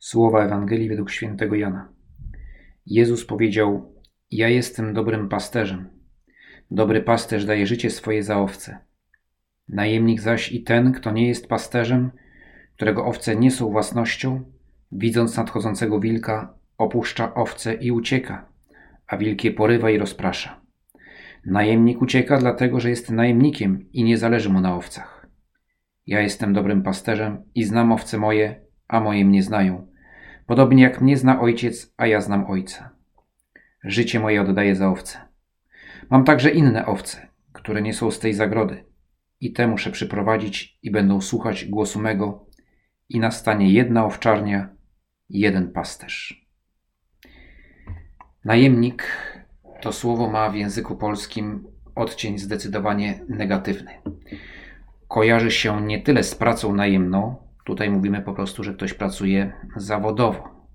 Słowa Ewangelii według świętego Jana. Jezus powiedział: Ja jestem dobrym pasterzem. Dobry pasterz daje życie swoje za owce. Najemnik zaś i ten, kto nie jest pasterzem, którego owce nie są własnością, widząc nadchodzącego wilka, opuszcza owce i ucieka, a wilk je porywa i rozprasza. Najemnik ucieka dlatego, że jest najemnikiem i nie zależy mu na owcach. Ja jestem dobrym pasterzem i znam owce moje, a moje mnie znają Podobnie jak mnie zna ojciec, a ja znam ojca. Życie moje oddaję za owce. Mam także inne owce, które nie są z tej zagrody. I te muszę przyprowadzić i będą słuchać głosu mego i nastanie jedna owczarnia jeden pasterz. Najemnik to słowo ma w języku polskim odcień zdecydowanie negatywny. Kojarzy się nie tyle z pracą najemną, Tutaj mówimy po prostu, że ktoś pracuje zawodowo,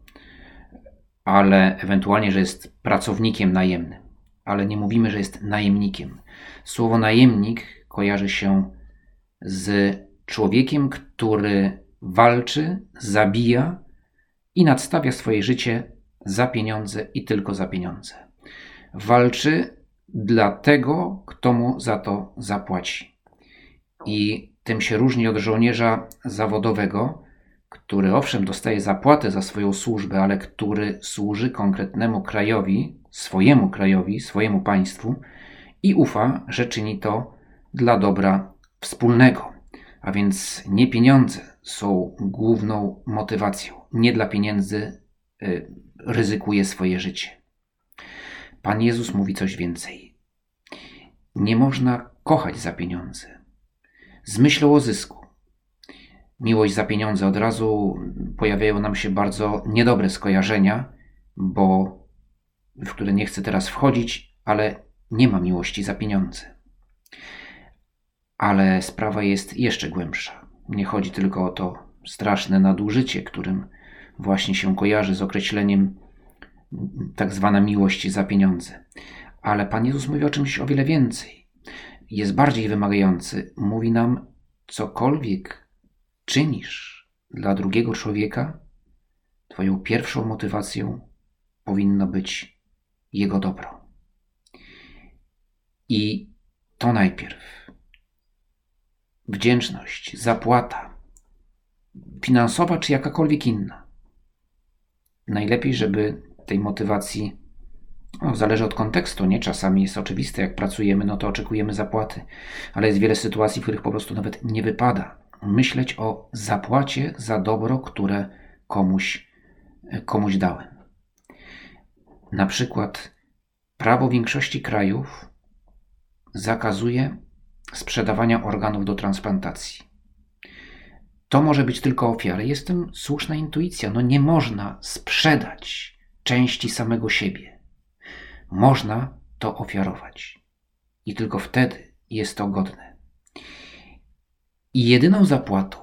ale ewentualnie, że jest pracownikiem najemnym, ale nie mówimy, że jest najemnikiem. Słowo najemnik kojarzy się z człowiekiem, który walczy, zabija i nadstawia swoje życie za pieniądze i tylko za pieniądze. Walczy dla tego, kto mu za to zapłaci. I tym się różni od żołnierza zawodowego, który owszem dostaje zapłatę za swoją służbę, ale który służy konkretnemu krajowi, swojemu krajowi, swojemu państwu i ufa, że czyni to dla dobra wspólnego. A więc nie pieniądze są główną motywacją. Nie dla pieniędzy y, ryzykuje swoje życie. Pan Jezus mówi coś więcej. Nie można kochać za pieniądze z myślą o zysku. Miłość za pieniądze od razu pojawiają nam się bardzo niedobre skojarzenia, bo w które nie chcę teraz wchodzić, ale nie ma miłości za pieniądze. Ale sprawa jest jeszcze głębsza. Nie chodzi tylko o to straszne nadużycie, którym właśnie się kojarzy z określeniem tak zwana miłość za pieniądze. Ale Pan Jezus mówi o czymś o wiele więcej jest bardziej wymagający. Mówi nam, cokolwiek czynisz dla drugiego człowieka, Twoją pierwszą motywacją powinno być jego dobro. I to najpierw. Wdzięczność, zapłata, finansowa czy jakakolwiek inna. Najlepiej, żeby tej motywacji no, zależy od kontekstu, nie? Czasami jest oczywiste, jak pracujemy, no to oczekujemy zapłaty, ale jest wiele sytuacji, w których po prostu nawet nie wypada myśleć o zapłacie za dobro, które komuś, komuś dałem. Na przykład prawo większości krajów zakazuje sprzedawania organów do transplantacji. To może być tylko ofiara. Jest tym słuszna intuicja. No nie można sprzedać części samego siebie można to ofiarować. I tylko wtedy jest to godne. I jedyną zapłatą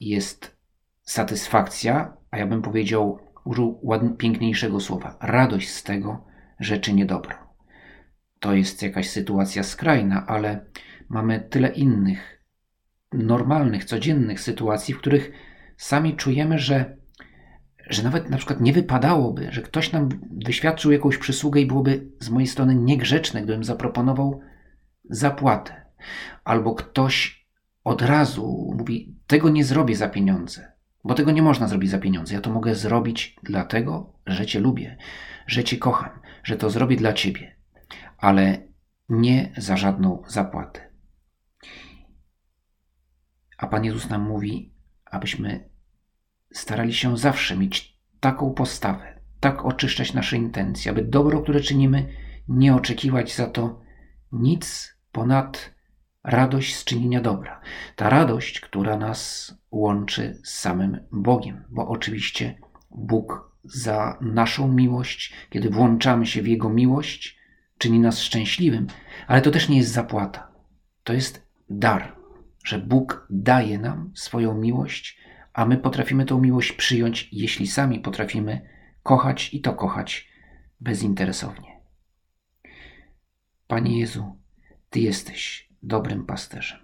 jest satysfakcja, a ja bym powiedział, użył ładnie, piękniejszego słowa, radość z tego, że czynię dobro. To jest jakaś sytuacja skrajna, ale mamy tyle innych, normalnych, codziennych sytuacji, w których sami czujemy, że że nawet na przykład nie wypadałoby, że ktoś nam wyświadczył jakąś przysługę i byłoby z mojej strony niegrzeczne, gdybym zaproponował zapłatę. Albo ktoś od razu mówi: Tego nie zrobię za pieniądze, bo tego nie można zrobić za pieniądze. Ja to mogę zrobić dlatego, że Cię lubię, że Cię kocham, że to zrobię dla Ciebie, ale nie za żadną zapłatę. A Pan Jezus nam mówi, abyśmy starali się zawsze mieć taką postawę, tak oczyszczać nasze intencje, aby dobro, które czynimy, nie oczekiwać za to nic ponad radość z czynienia dobra. Ta radość, która nas łączy z samym Bogiem, bo oczywiście Bóg za naszą miłość, kiedy włączamy się w Jego miłość, czyni nas szczęśliwym, ale to też nie jest zapłata. To jest dar, że Bóg daje nam swoją miłość a my potrafimy tą miłość przyjąć, jeśli sami potrafimy kochać i to kochać bezinteresownie. Panie Jezu, Ty jesteś dobrym pasterzem,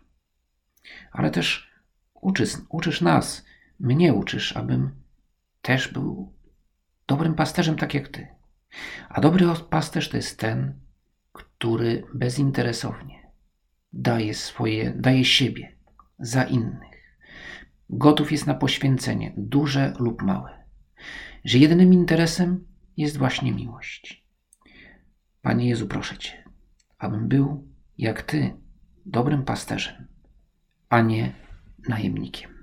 ale też uczysz, uczysz nas, mnie uczysz, abym też był dobrym pasterzem, tak jak ty. A dobry pasterz to jest ten, który bezinteresownie daje swoje, daje siebie za innych. Gotów jest na poświęcenie, duże lub małe. Że jedynym interesem jest właśnie miłość. Panie Jezu, proszę Cię, abym był jak Ty, dobrym pasterzem, a nie najemnikiem.